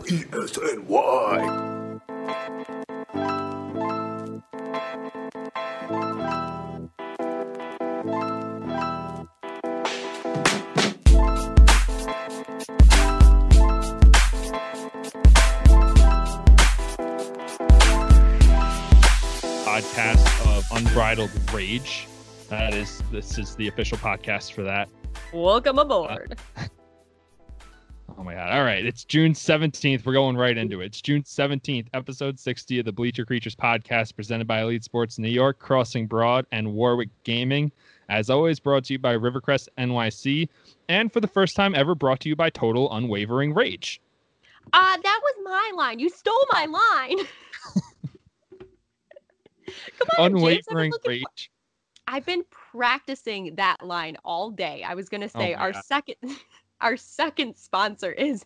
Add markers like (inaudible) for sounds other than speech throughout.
PSNY. podcast of Unbridled Rage. That is, this is the official podcast for that. Welcome aboard. Oh my god! All right, it's June seventeenth. We're going right into it. It's June seventeenth, episode sixty of the Bleacher Creatures podcast, presented by Elite Sports New York, Crossing Broad, and Warwick Gaming. As always, brought to you by Rivercrest NYC, and for the first time ever, brought to you by Total Unwavering Rage. uh, that was my line. You stole my line. (laughs) Come on, James, Unwavering looking- Rage. I've been practicing that line all day. I was gonna say my our God. second (laughs) our second sponsor is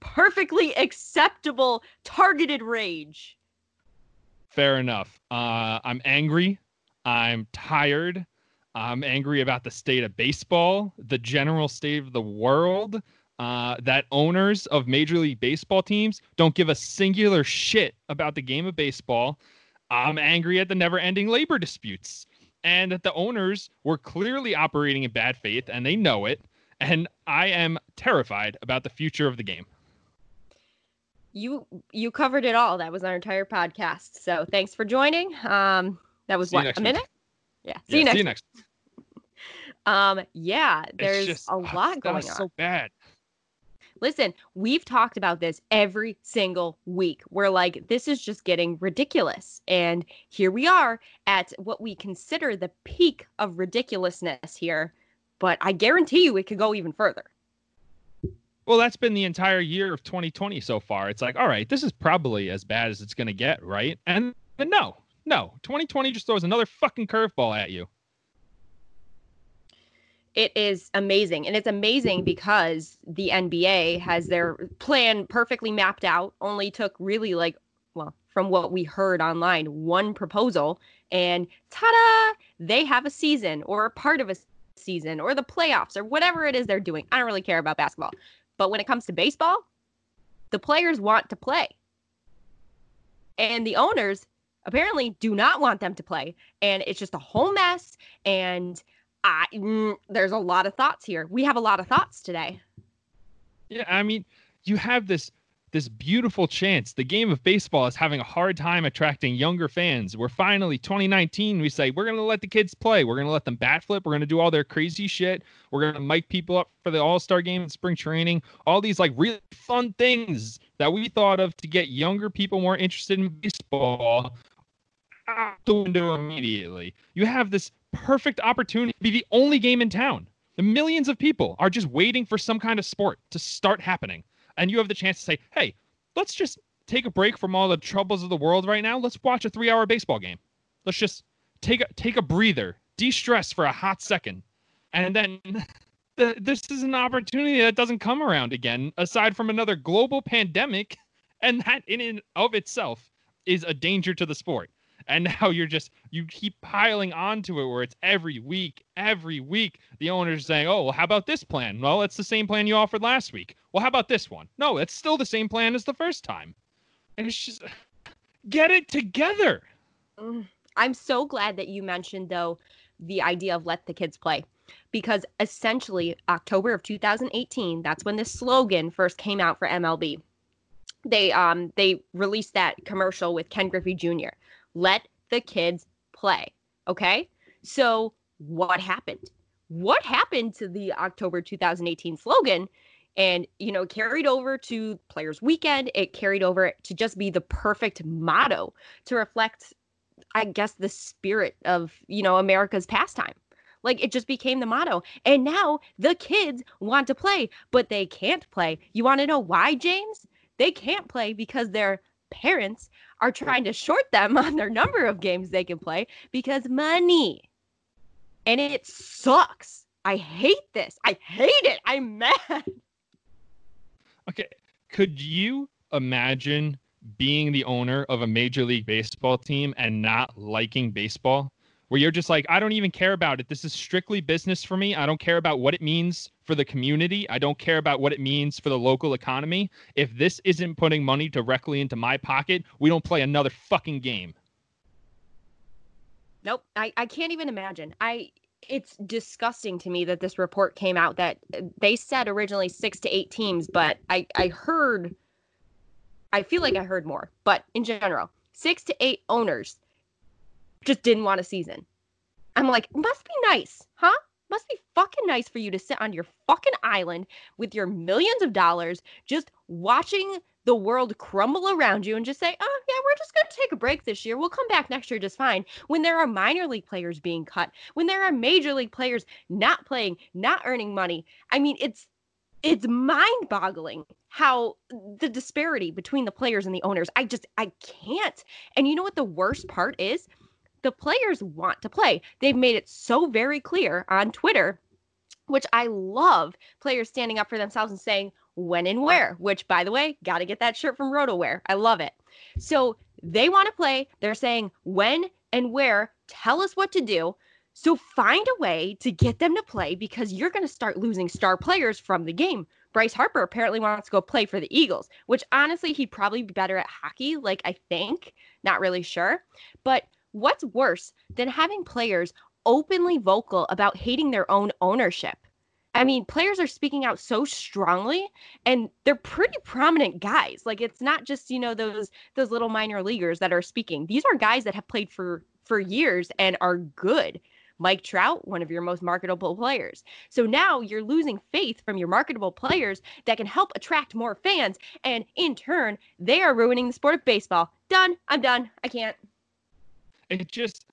perfectly acceptable targeted rage. Fair enough. Uh, I'm angry. I'm tired. I'm angry about the state of baseball, the general state of the world, uh, that owners of Major League Baseball teams don't give a singular shit about the game of baseball. I'm angry at the never ending labor disputes and that the owners were clearly operating in bad faith and they know it. And I am terrified about the future of the game. You you covered it all. That was our entire podcast. So thanks for joining. Um, that was See what a minute. Yeah. Yeah, See you next. See you next. (laughs) Um, yeah. There's just- a lot going on. So bad. Listen, we've talked about this every single week. We're like, this is just getting ridiculous. And here we are at what we consider the peak of ridiculousness here. But I guarantee you it could go even further. Well, that's been the entire year of 2020 so far. It's like, all right, this is probably as bad as it's going to get, right? And but no, no, 2020 just throws another fucking curveball at you. It is amazing. And it's amazing because the NBA has their plan perfectly mapped out, only took really like, well, from what we heard online, one proposal. And ta da, they have a season or a part of a season or the playoffs or whatever it is they're doing. I don't really care about basketball. But when it comes to baseball, the players want to play. And the owners apparently do not want them to play. And it's just a whole mess. And I, mm, there's a lot of thoughts here. We have a lot of thoughts today. Yeah, I mean, you have this this beautiful chance. The game of baseball is having a hard time attracting younger fans. We're finally 2019. We say we're going to let the kids play. We're going to let them bat flip. We're going to do all their crazy shit. We're going to mic people up for the All Star game and spring training. All these like really fun things that we thought of to get younger people more interested in baseball. Out the window immediately. You have this perfect opportunity to be the only game in town. The millions of people are just waiting for some kind of sport to start happening. And you have the chance to say, hey, let's just take a break from all the troubles of the world right now. Let's watch a three hour baseball game. Let's just take a take a breather, de-stress for a hot second. And then (laughs) the, this is an opportunity that doesn't come around again, aside from another global pandemic. And that in and of itself is a danger to the sport. And (laughs) now you're just you keep piling onto it where it's every week, every week. The owner's saying, "Oh, well, how about this plan? Well, it's the same plan you offered last week. Well, how about this one? No, it's still the same plan as the first time." And it's just (sighs) get it together. Mm. I'm so glad that you mentioned, though, the idea of let the kids play. Because essentially, October of 2018, that's when this slogan first came out for MLB. They um they released that commercial with Ken Griffey Jr. Let the kids play. Okay? So what happened? What happened to the October 2018 slogan? And you know, carried over to Players Weekend. It carried over to just be the perfect motto to reflect I guess the spirit of, you know, America's pastime. Like it just became the motto. And now the kids want to play, but they can't play. You want to know why, James? They can't play because their parents are trying to short them (laughs) on their number of games they can play because money. And it sucks. I hate this. I hate it. I'm mad. (laughs) Okay, could you imagine being the owner of a major league baseball team and not liking baseball? Where you're just like, I don't even care about it. This is strictly business for me. I don't care about what it means for the community. I don't care about what it means for the local economy. If this isn't putting money directly into my pocket, we don't play another fucking game. Nope. I, I can't even imagine. I it's disgusting to me that this report came out that uh, they said originally six to eight teams, but I, I heard I feel like I heard more, but in general, six to eight owners just didn't want a season. I'm like, must be nice, huh? Must be fucking nice for you to sit on your fucking island with your millions of dollars just watching the world crumble around you and just say, oh, yeah, we're just going to take a break this year. We'll come back next year just fine. When there are minor league players being cut, when there are major league players not playing, not earning money. I mean, it's it's mind boggling how the disparity between the players and the owners. I just, I can't. And you know what the worst part is? The players want to play. They've made it so very clear on Twitter which I love players standing up for themselves and saying when and where, which by the way, got to get that shirt from RotoWear. I love it. So they want to play. They're saying when and where, tell us what to do. So find a way to get them to play because you're going to start losing star players from the game. Bryce Harper apparently wants to go play for the Eagles, which honestly, he'd probably be better at hockey, like I think. Not really sure. But what's worse than having players openly vocal about hating their own ownership? I mean, players are speaking out so strongly and they're pretty prominent guys. Like it's not just, you know, those those little minor leaguers that are speaking. These are guys that have played for for years and are good. Mike Trout, one of your most marketable players. So now you're losing faith from your marketable players that can help attract more fans. And in turn, they are ruining the sport of baseball. Done. I'm done. I can't. It just,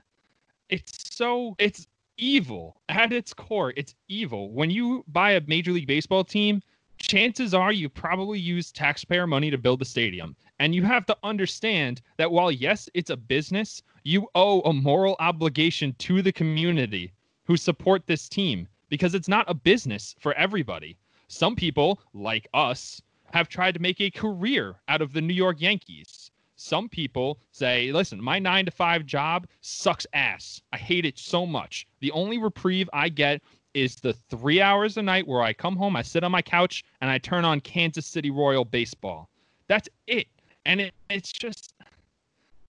it's so, it's evil. At its core, it's evil. When you buy a Major League Baseball team, chances are you probably use taxpayer money to build the stadium. And you have to understand that while, yes, it's a business, you owe a moral obligation to the community who support this team because it's not a business for everybody. Some people, like us, have tried to make a career out of the New York Yankees. Some people say, listen, my nine to five job sucks ass. I hate it so much. The only reprieve I get is the three hours a night where I come home, I sit on my couch, and I turn on Kansas City Royal baseball. That's it and it, it's just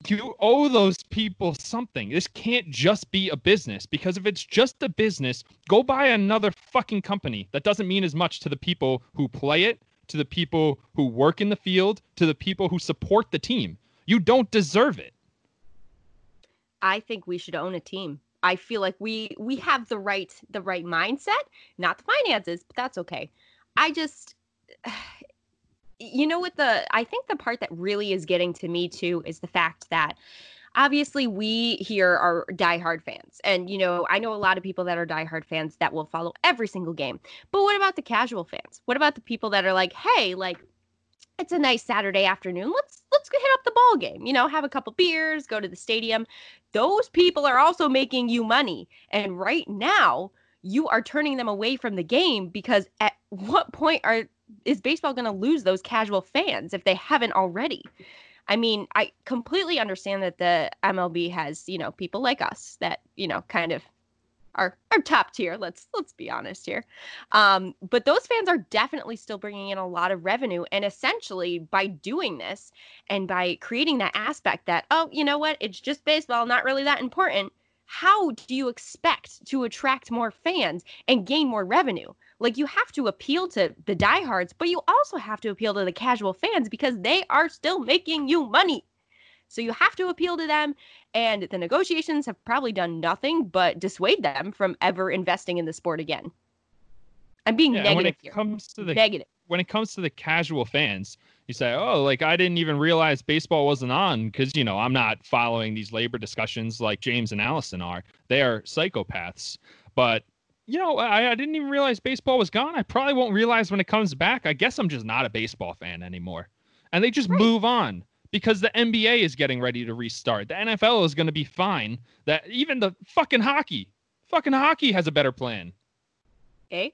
you owe those people something. This can't just be a business because if it's just a business, go buy another fucking company. That doesn't mean as much to the people who play it, to the people who work in the field, to the people who support the team. You don't deserve it. I think we should own a team. I feel like we we have the right the right mindset, not the finances, but that's okay. I just (sighs) you know what the I think the part that really is getting to me too is the fact that obviously we here are diehard fans. And you know, I know a lot of people that are diehard fans that will follow every single game. But what about the casual fans? What about the people that are like, "Hey, like it's a nice Saturday afternoon. Let's let's hit up the ball game. You know, have a couple beers, go to the stadium." Those people are also making you money. And right now, you are turning them away from the game because at what point are is baseball going to lose those casual fans if they haven't already? I mean, I completely understand that the MLB has, you know, people like us that, you know, kind of are are top tier. Let's let's be honest here. Um, but those fans are definitely still bringing in a lot of revenue, and essentially by doing this and by creating that aspect that oh, you know what, it's just baseball, not really that important. How do you expect to attract more fans and gain more revenue? Like you have to appeal to the diehards, but you also have to appeal to the casual fans because they are still making you money. So you have to appeal to them, and the negotiations have probably done nothing but dissuade them from ever investing in the sport again. I'm being yeah, negative when it here. Comes to the, negative. When it comes to the casual fans, you say, "Oh, like I didn't even realize baseball wasn't on because you know I'm not following these labor discussions like James and Allison are. They are psychopaths." But you know, I, I didn't even realize baseball was gone. I probably won't realize when it comes back. I guess I'm just not a baseball fan anymore. And they just right. move on because the NBA is getting ready to restart. The NFL is going to be fine. That even the fucking hockey, fucking hockey has a better plan. Okay. Eh?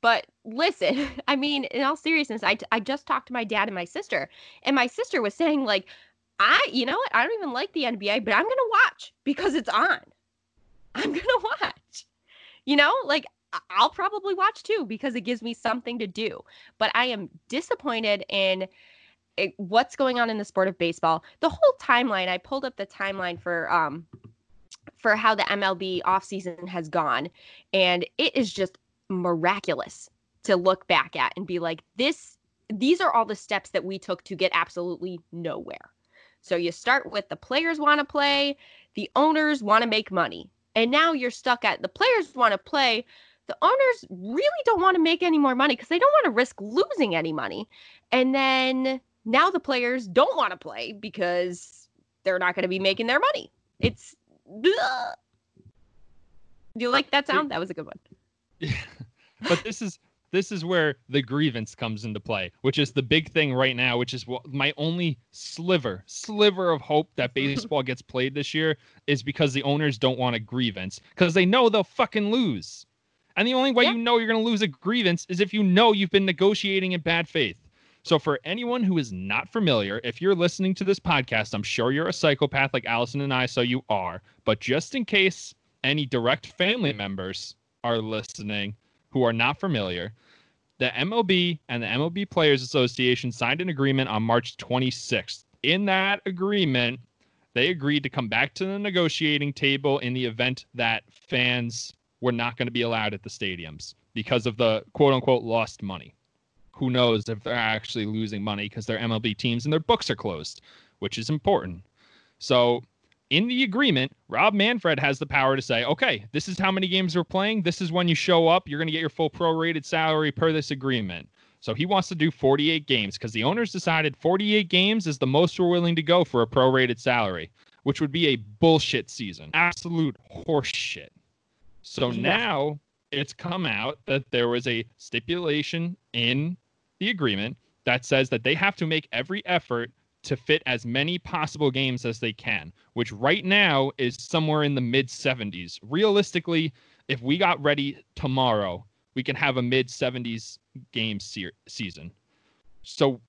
But listen, (laughs) I mean, in all seriousness, I, I just talked to my dad and my sister, and my sister was saying, like, I, you know what? I don't even like the NBA, but I'm going to watch because it's on. I'm (laughs) gonna watch. You know, like I'll probably watch too because it gives me something to do. But I am disappointed in it, what's going on in the sport of baseball. The whole timeline, I pulled up the timeline for um for how the MLB offseason has gone and it is just miraculous to look back at and be like this these are all the steps that we took to get absolutely nowhere. So you start with the players want to play, the owners want to make money. And now you're stuck at the players want to play, the owners really don't want to make any more money because they don't want to risk losing any money. And then now the players don't want to play because they're not going to be making their money. It's. Do you like that sound? That was a good one. Yeah. (laughs) but this is this is where the grievance comes into play, which is the big thing right now, which is what my only sliver, sliver of hope that (laughs) baseball gets played this year is because the owners don't want a grievance because they know they'll fucking lose. And the only way yeah. you know you're going to lose a grievance is if you know you've been negotiating in bad faith. So, for anyone who is not familiar, if you're listening to this podcast, I'm sure you're a psychopath like Allison and I, so you are. But just in case any direct family members are listening who are not familiar, the MLB and the MLB Players Association signed an agreement on March 26th. In that agreement, they agreed to come back to the negotiating table in the event that fans were not going to be allowed at the stadiums because of the quote unquote lost money. Who knows if they're actually losing money because they're MLB teams and their books are closed, which is important. So, in the agreement, Rob Manfred has the power to say, okay, this is how many games we're playing. This is when you show up. You're going to get your full prorated salary per this agreement. So he wants to do 48 games because the owners decided 48 games is the most we're willing to go for a prorated salary, which would be a bullshit season. Absolute horseshit. So now it's come out that there was a stipulation in the agreement that says that they have to make every effort to fit as many possible games as they can, which right now is somewhere in the mid 70s. Realistically, if we got ready tomorrow, we can have a mid 70s game se- season. So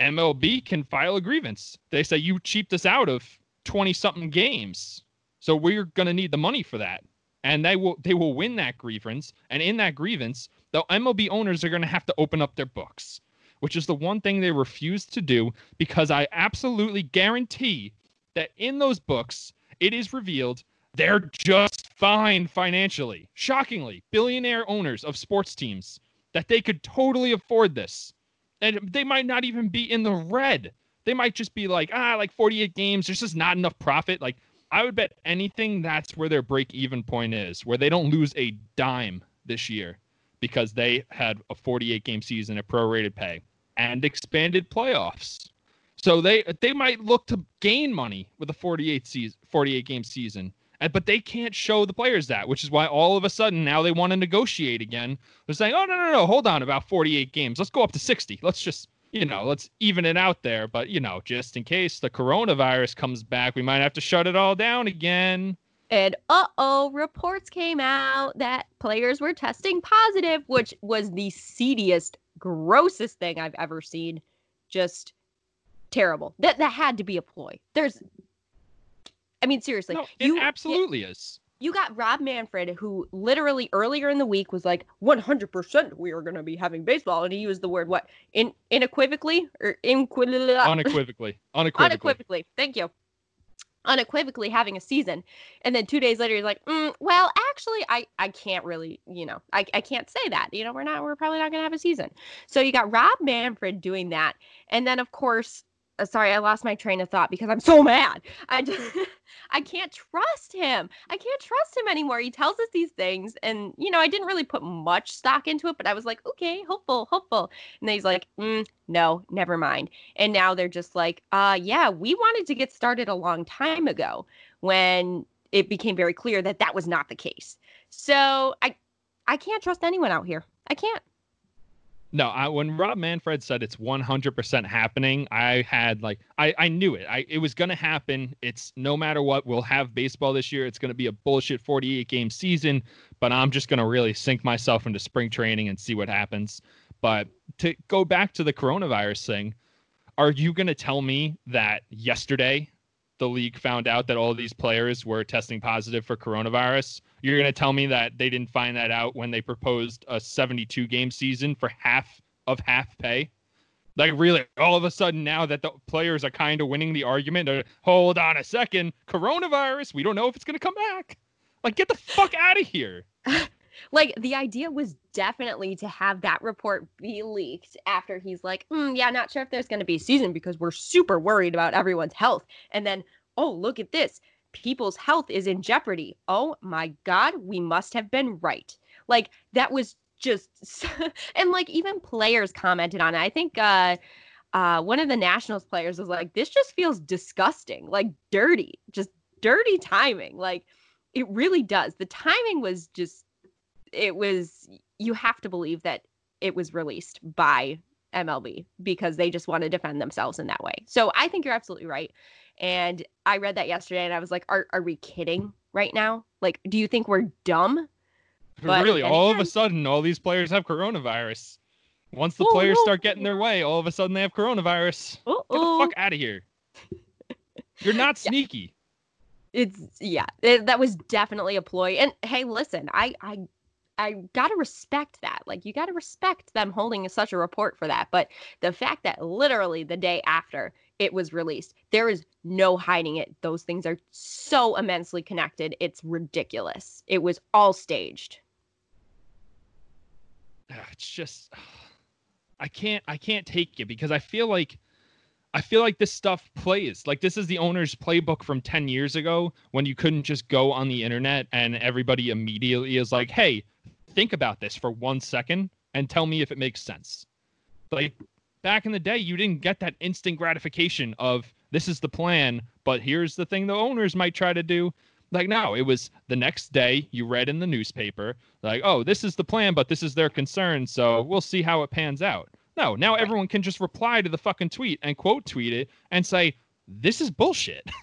MLB can file a grievance. They say you cheaped us out of 20 something games. So we're going to need the money for that and they will they will win that grievance. And in that grievance, the MLB owners are going to have to open up their books, which is the one thing they refuse to do because I absolutely guarantee that in those books it is revealed they're just fine financially. Shockingly, billionaire owners of sports teams that they could totally afford this. And they might not even be in the red. They might just be like, ah, like 48 games, there's just not enough profit. Like I would bet anything that's where their break even point is, where they don't lose a dime this year because they had a 48 game season at prorated pay and expanded playoffs. So they they might look to gain money with a 48 season 48 game season. But they can't show the players that, which is why all of a sudden now they want to negotiate again. They're saying, "Oh no, no, no, hold on, about 48 games. Let's go up to 60. Let's just you know, let's even it out there. But, you know, just in case the coronavirus comes back, we might have to shut it all down again. And uh oh, reports came out that players were testing positive, which was the seediest, grossest thing I've ever seen. Just terrible. That that had to be a ploy. There's I mean, seriously. No, it you, absolutely it, is you got Rob Manfred, who literally earlier in the week was like, 100% we are going to be having baseball. And he used the word what? In unequivocally or inquil- unequivocally. Unequivocally. Unequivocally. Thank you. Unequivocally having a season. And then two days later, he's like, mm, well, actually, I, I can't really, you know, I, I can't say that. You know, we're not, we're probably not going to have a season. So you got Rob Manfred doing that. And then, of course, sorry, I lost my train of thought because I'm so mad. I just, (laughs) (laughs) I can't trust him. I can't trust him anymore. He tells us these things, and you know, I didn't really put much stock into it, but I was like, okay, hopeful, hopeful. And then he's like, mm, no, never mind. And now they're just like, uh, yeah, we wanted to get started a long time ago when it became very clear that that was not the case. So I, I can't trust anyone out here. I can't. No, I, when Rob Manfred said it's 100% happening, I had like I I knew it. I it was going to happen. It's no matter what, we'll have baseball this year. It's going to be a bullshit 48 game season, but I'm just going to really sink myself into spring training and see what happens. But to go back to the coronavirus thing, are you going to tell me that yesterday the league found out that all these players were testing positive for coronavirus. You're going to tell me that they didn't find that out when they proposed a 72 game season for half of half pay? Like, really, all of a sudden, now that the players are kind of winning the argument, hold on a second, coronavirus, we don't know if it's going to come back. Like, get the fuck out of here. (laughs) like the idea was definitely to have that report be leaked after he's like, mm, yeah, not sure if there's going to be a season because we're super worried about everyone's health. And then, oh, look at this. People's health is in jeopardy. Oh my God, we must have been right. Like that was just, (laughs) and like even players commented on it. I think, uh, uh, one of the Nationals players was like, this just feels disgusting, like dirty, just dirty timing. Like it really does. The timing was just it was you have to believe that it was released by MLB because they just want to defend themselves in that way. So I think you're absolutely right. And I read that yesterday and I was like, are, are we kidding right now? Like, do you think we're dumb? But really, all of a sudden, all these players have coronavirus. Once the oh, players start getting their way, all of a sudden they have coronavirus. Uh-oh. Get the fuck out of here. (laughs) You're not sneaky. Yeah. It's yeah, it, that was definitely a ploy. And hey, listen, I I I gotta respect that. Like you gotta respect them holding such a report for that. But the fact that literally the day after it was released, there is no hiding it. Those things are so immensely connected. It's ridiculous. It was all staged. Ah, it's just (sighs) I can't I can't take it because I feel like I feel like this stuff plays. Like this is the owner's playbook from 10 years ago when you couldn't just go on the internet and everybody immediately is like, "Hey, think about this for 1 second and tell me if it makes sense." Like back in the day, you didn't get that instant gratification of this is the plan, but here's the thing the owners might try to do. Like no, it was the next day you read in the newspaper like, "Oh, this is the plan, but this is their concern, so we'll see how it pans out." No, now right. everyone can just reply to the fucking tweet and quote tweet it and say, this is bullshit. (laughs)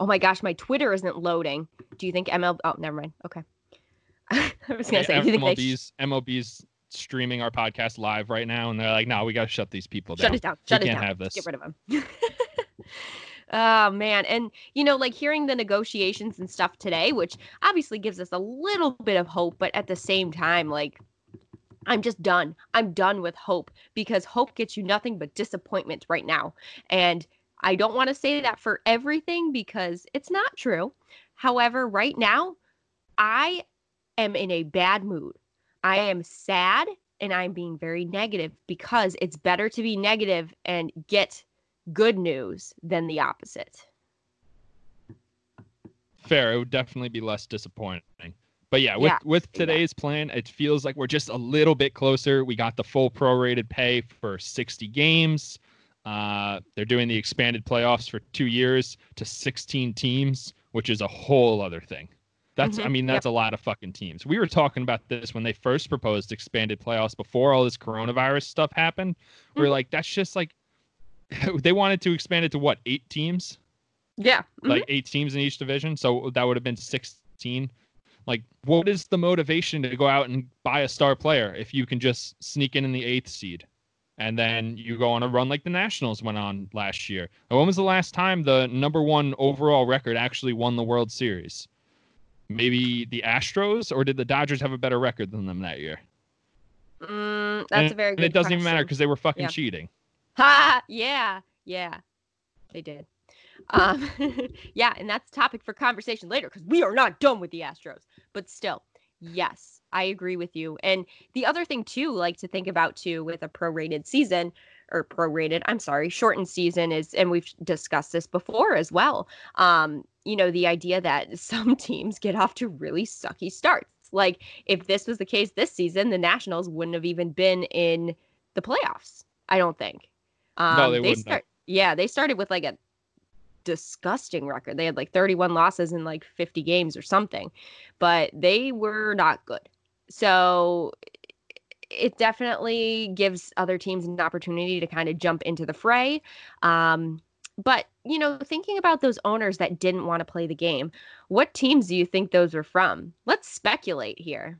Oh my gosh, my Twitter isn't loading. Do you think MLB? Oh, never mind. Okay. (laughs) I was gonna say, do MLB's they... MLB's streaming our podcast live right now, and they're like, "No, we got to shut these people down. Shut it down. Shut we it can't down. have this. Get rid of them." (laughs) oh man, and you know, like hearing the negotiations and stuff today, which obviously gives us a little bit of hope, but at the same time, like I'm just done. I'm done with hope because hope gets you nothing but disappointment right now. And I don't want to say that for everything because it's not true. However, right now, I am in a bad mood. I am sad and I'm being very negative because it's better to be negative and get good news than the opposite. Fair. It would definitely be less disappointing. But yeah, with yeah, with today's yeah. plan, it feels like we're just a little bit closer. We got the full prorated pay for 60 games. Uh, they're doing the expanded playoffs for two years to 16 teams, which is a whole other thing. That's, mm-hmm. I mean, that's yep. a lot of fucking teams. We were talking about this when they first proposed expanded playoffs before all this coronavirus stuff happened. Mm-hmm. We are like, that's just like, (laughs) they wanted to expand it to what, eight teams? Yeah. Mm-hmm. Like eight teams in each division. So that would have been 16. Like, what is the motivation to go out and buy a star player if you can just sneak in in the eighth seed? And then you go on a run like the Nationals went on last year. When was the last time the number one overall record actually won the World Series? Maybe the Astros, or did the Dodgers have a better record than them that year? Mm, that's and, a very good. And it doesn't question. even matter because they were fucking yeah. cheating. Ha! (laughs) Yeah, yeah, they did. Um, (laughs) yeah, and that's topic for conversation later because we are not done with the Astros. But still, yes, I agree with you. And the other thing too, like to think about too, with a prorated season or prorated, I'm sorry, shortened season is, and we've discussed this before as well. Um, you know, the idea that (laughs) some teams get off to really sucky starts. Like if this was the case this season, the Nationals wouldn't have even been in the playoffs. I don't think. Um, no, they, they wouldn't. Start, yeah, they started with like a disgusting record. They had like 31 losses in like 50 games or something, but they were not good. So it definitely gives other teams an opportunity to kind of jump into the fray. Um, but, you know, thinking about those owners that didn't want to play the game, what teams do you think those were from? Let's speculate here.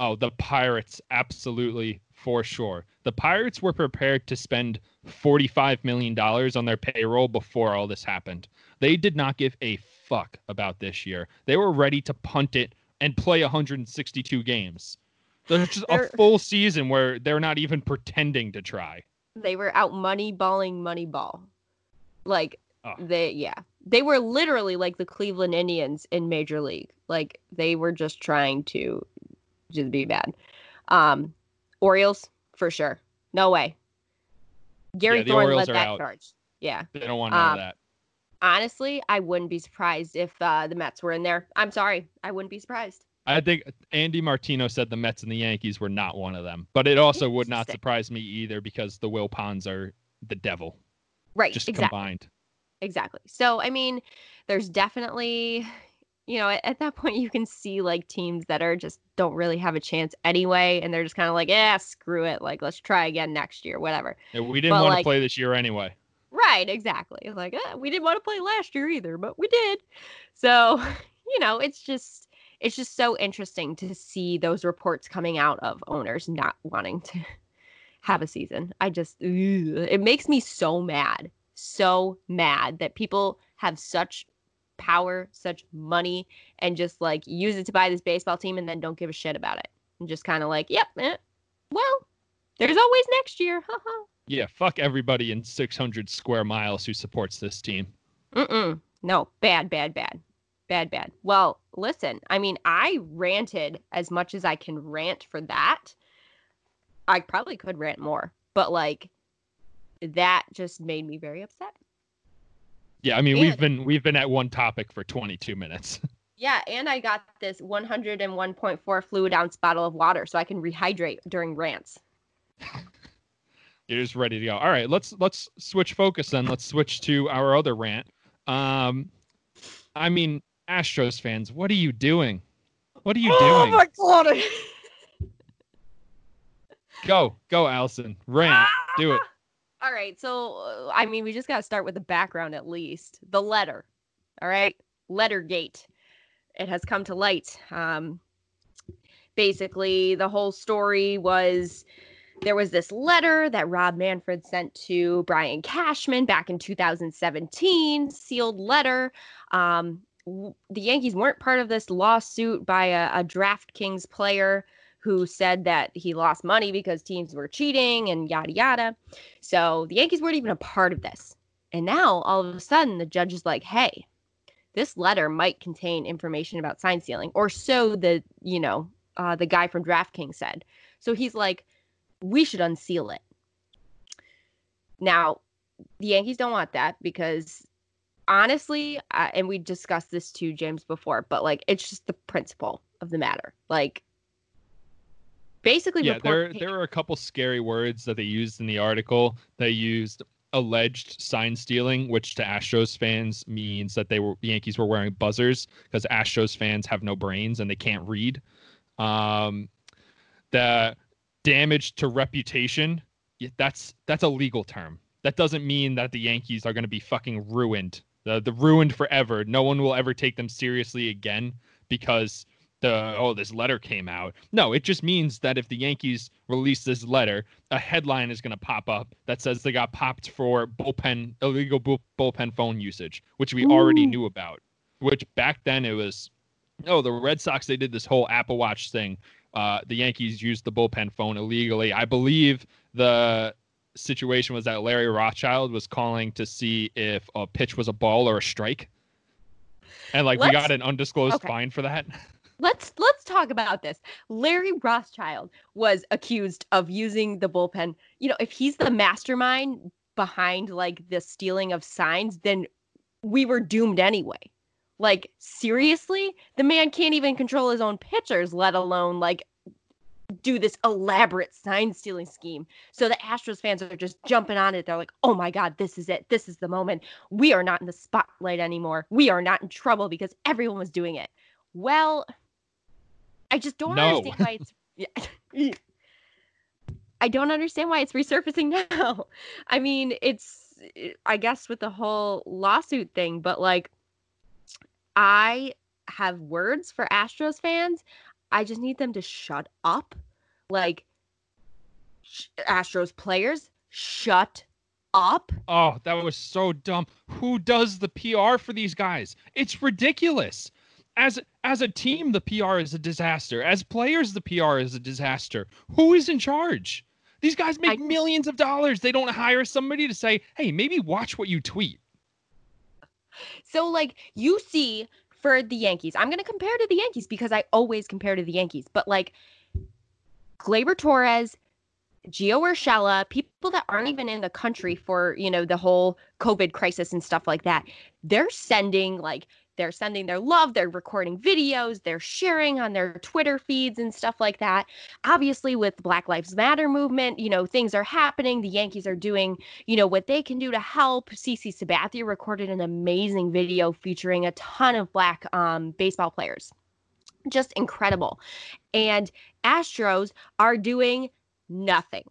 Oh, the Pirates absolutely for sure. The Pirates were prepared to spend $45 million on their payroll before all this happened. They did not give a fuck about this year. They were ready to punt it and play 162 games. There's just They're- a full season where they're not even pretending to try. They were out money balling money ball. Like Oh. they yeah. They were literally like the Cleveland Indians in Major League. Like they were just trying to just be bad. Um Orioles for sure. No way. Gary Yeah, Thorne led that out. charge. Yeah. They don't want none Um, of that. Honestly, I wouldn't be surprised if uh, the Mets were in there. I'm sorry. I wouldn't be surprised. I think Andy Martino said the Mets and the Yankees were not one of them, but it also would not surprise me either because the Will Wilpons are the devil, Right. just exactly. combined. Exactly. So, I mean, there's definitely, you know, at, at that point, you can see like teams that are just don't really have a chance anyway. And they're just kind of like, yeah, screw it. Like, let's try again next year, whatever. Yeah, We didn't want to like- play this year anyway. Right. Exactly. Like, eh, we didn't want to play last year either, but we did. So, (laughs) you know, it's just, it's just so interesting to see those reports coming out of owners not wanting to (laughs) have a season. I just, ugh, it makes me so mad, so mad that people have such power, such money, and just like use it to buy this baseball team and then don't give a shit about it. And just kind of like, yep, eh, well, there's always next year. Yeah, fuck everybody in 600 square miles who supports this team. Mm-mm. No, bad, bad, bad. Bad, bad. Well, listen, I mean, I ranted as much as I can rant for that. I probably could rant more, but like that just made me very upset. Yeah, I mean we've been we've been at one topic for 22 minutes. (laughs) Yeah, and I got this 101.4 fluid ounce bottle of water so I can rehydrate during rants. You're just ready to go. All right, let's let's switch focus then. Let's switch to our other rant. Um, I mean, Astros fans, what are you doing? What are you doing? Oh my god. (laughs) Go, go, Allison. Rant. Do it. (laughs) All right, so uh, I mean, we just got to start with the background at least. The letter. All right, Lettergate. It has come to light. Um, basically, the whole story was there was this letter that Rob Manfred sent to Brian Cashman back in 2017, sealed letter. Um, the Yankees weren't part of this lawsuit by a, a DraftKings player who said that he lost money because teams were cheating and yada yada. So the Yankees weren't even a part of this. And now all of a sudden the judge is like, "Hey, this letter might contain information about sign stealing," or so the you know uh, the guy from DraftKings said. So he's like, "We should unseal it." Now, the Yankees don't want that because honestly, uh, and we discussed this to James before, but like it's just the principle of the matter. Like basically, Yeah, there there were a couple scary words that they used in the article. They used alleged sign stealing, which to Astros fans means that they were the Yankees were wearing buzzers because Astros fans have no brains and they can't read. Um, the damage to reputation that's that's a legal term. That doesn't mean that the Yankees are going to be fucking ruined. The the ruined forever. No one will ever take them seriously again because oh this letter came out. No, it just means that if the Yankees release this letter, a headline is going to pop up that says they got popped for bullpen illegal bull, bullpen phone usage, which we already knew about. Which back then it was oh the Red Sox they did this whole Apple Watch thing. Uh, the Yankees used the bullpen phone illegally. I believe the situation was that Larry Rothschild was calling to see if a pitch was a ball or a strike. And like we Let's- got an undisclosed okay. fine for that. Let's let's talk about this. Larry Rothschild was accused of using the bullpen. You know, if he's the mastermind behind like the stealing of signs, then we were doomed anyway. Like seriously, the man can't even control his own pitchers, let alone like do this elaborate sign stealing scheme. So the Astros fans are just jumping on it. They're like, "Oh my god, this is it. This is the moment. We are not in the spotlight anymore. We are not in trouble because everyone was doing it." Well, I just don't No. understand why it's (laughs) yeah. I don't understand why it's resurfacing now. (laughs) I mean, it's I guess with the whole lawsuit thing, but like I have words for Astros fans. I just need them to shut up. Like Sh- Astros players, shut up. Oh, that was so dumb. Who does the PR for these guys? It's ridiculous. As as a team, the PR is a disaster. As players, the PR is a disaster. Who is in charge? These guys make I- millions of dollars. They don't hire somebody to say, "Hey, maybe watch what you tweet." So like you see for the Yankees, I'm gonna compare to the Yankees because I always compare to the Yankees. But like Gleyber Torres, Gio Urshela, people that aren't even in the country for you know the whole COVID crisis and stuff like that, they're sending like they're sending their love, they're recording videos, they're sharing on their Twitter feeds and stuff like that. Obviously, with Black Lives Matter movement, you know things are happening. The Yankees are doing you know what they can do to help. CC Sabathia recorded an amazing video featuring a ton of black um, baseball players. Just incredible. And Astros are doing nothing.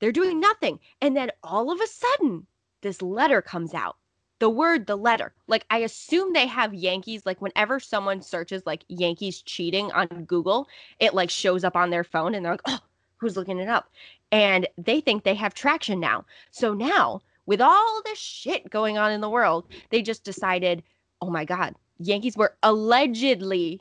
They're doing nothing. And then all of a sudden, this letter comes out. The word, the letter. Like, I assume they have Yankees. Like, whenever someone searches, like, Yankees cheating on Google, it, like, shows up on their phone and they're like, oh, who's looking it up? And they think they have traction now. So now, with all this shit going on in the world, they just decided, oh my God, Yankees were allegedly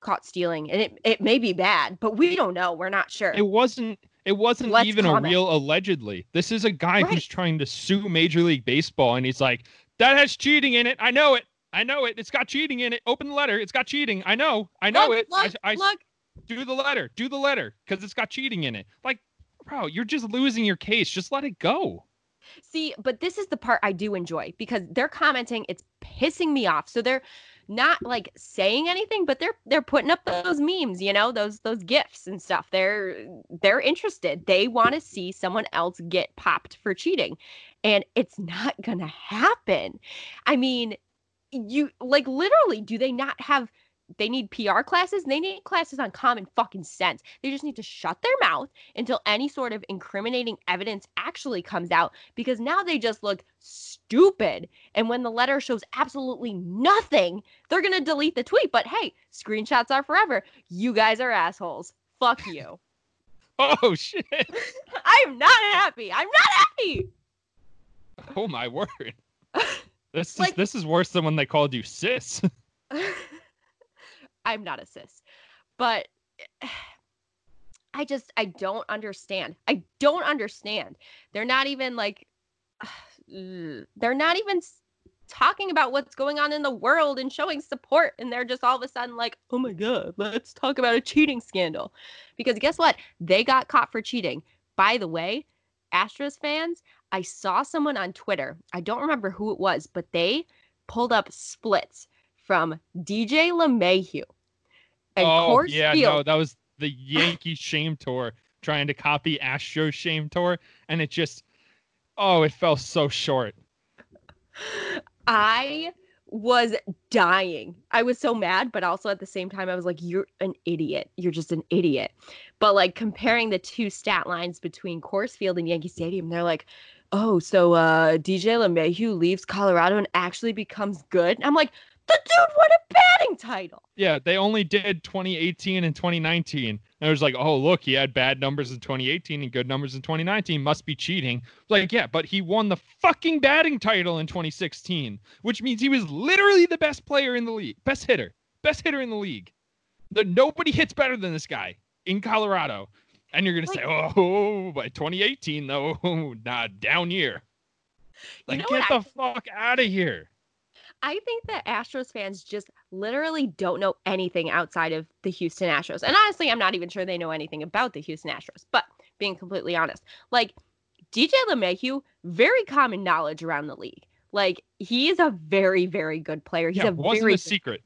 caught stealing. And it, it may be bad, but we don't know. We're not sure. It wasn't. It wasn't Let's even a real allegedly. This is a guy Right. who's trying to sue Major League Baseball, and he's like, "That has cheating in it. I know it. I know it. It's got cheating in it. Open the letter. It's got cheating. I know. I know look, it. I- I, look. do the letter. Do the letter because it's got cheating in it. Like, bro, you're just losing your case. Just let it go. See, but this is the part I do enjoy because they're commenting. It's pissing me off. So they're not like saying anything, but they're they're putting up those memes, you know, those those gifs and stuff. They're they're interested. They want to see someone else get popped for cheating, and it's not gonna happen. I mean, you like literally, do they not have? They need PR classes. They need classes on common fucking sense. They just need to shut their mouth until any sort of incriminating evidence actually comes out because now they just look stupid. And when the letter shows absolutely nothing, they're going to delete the tweet. But hey, screenshots are forever. You guys are assholes. Fuck you. (laughs) Oh shit. (laughs) I'm not happy. I'm not happy. Oh my word. (laughs) This is Like- this is worse than when they called you sis. I'm not a sis. But (sighs) I just I don't understand. I don't understand. They're not even like (sighs) they're not even talking about what's going on in the world and showing support and they're just all of a sudden like, "Oh my god, let's talk about a cheating scandal." Because guess what? They got caught for cheating. By the way, Astros fans, I saw someone on Twitter. I don't remember who it was, but they pulled up splits from DJ LeMahieu and oh yeah, Field. no, that was the (laughs) Yankee shame tour trying to copy Astro shame tour, and it just oh, it fell so short. I was dying. I was so mad, but also at the same time, I was like, you're an idiot. You're just an idiot. But like comparing the two stat lines between Coors Field and Yankee Stadium, they're like, oh, so uh, DJ LeMahieu leaves Colorado and actually becomes good. And I'm like, the dude won a batting title. Yeah, they only did 2018 and 2019. And it was like, oh, look, he had bad numbers in 2018 and good numbers in 2019. Must be cheating. Like, yeah, but he won the fucking batting title in 2016, which means he was literally the best player in the league, best hitter, best hitter in the league. The, nobody hits better than this guy in Colorado. And you're going to say, oh, by 2018, though, (laughs) nah, down year. Like, know get the fuck out of here. I think that Astros fans just literally don't know anything outside of the Houston Astros. And honestly, I'm not even sure they know anything about the Houston Astros. But being completely honest, like DJ LeMahieu, very common knowledge around the league. Like he is a very, very good player. He's yeah, a wasn't very a secret.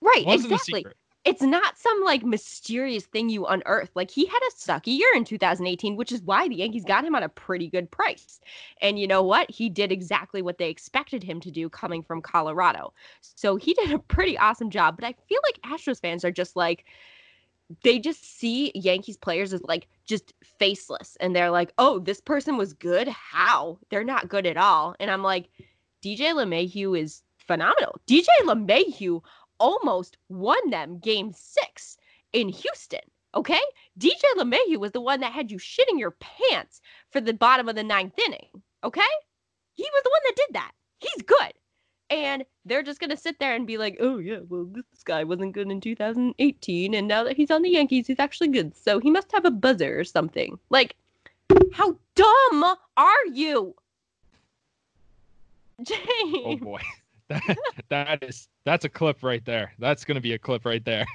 right. Wasn't exactly. a secret. It's not some like mysterious thing you unearth. Like he had a sucky year in 2018, which is why the Yankees got him on a pretty good price. And you know what? He did exactly what they expected him to do coming from Colorado. So he did a pretty awesome job. But I feel like Astros fans are just like, they just see Yankees players as like just faceless. And they're like, oh, this person was good. How? They're not good at all. And I'm like, DJ LeMahieu is phenomenal. DJ LeMahieu almost won them game six in Houston. Okay? DJ LeMahieu was the one that had you shitting your pants for the bottom of the ninth inning. Okay? He was the one that did that. He's good. And they're just going to sit there and be like, oh, yeah, well, this guy wasn't good in 2018. And now that he's on the Yankees, he's actually good. So he must have a buzzer or something. Like, how dumb are you? (laughs) Oh James. boy. (laughs) That, that is that's a clip right there. That's gonna be a clip right there.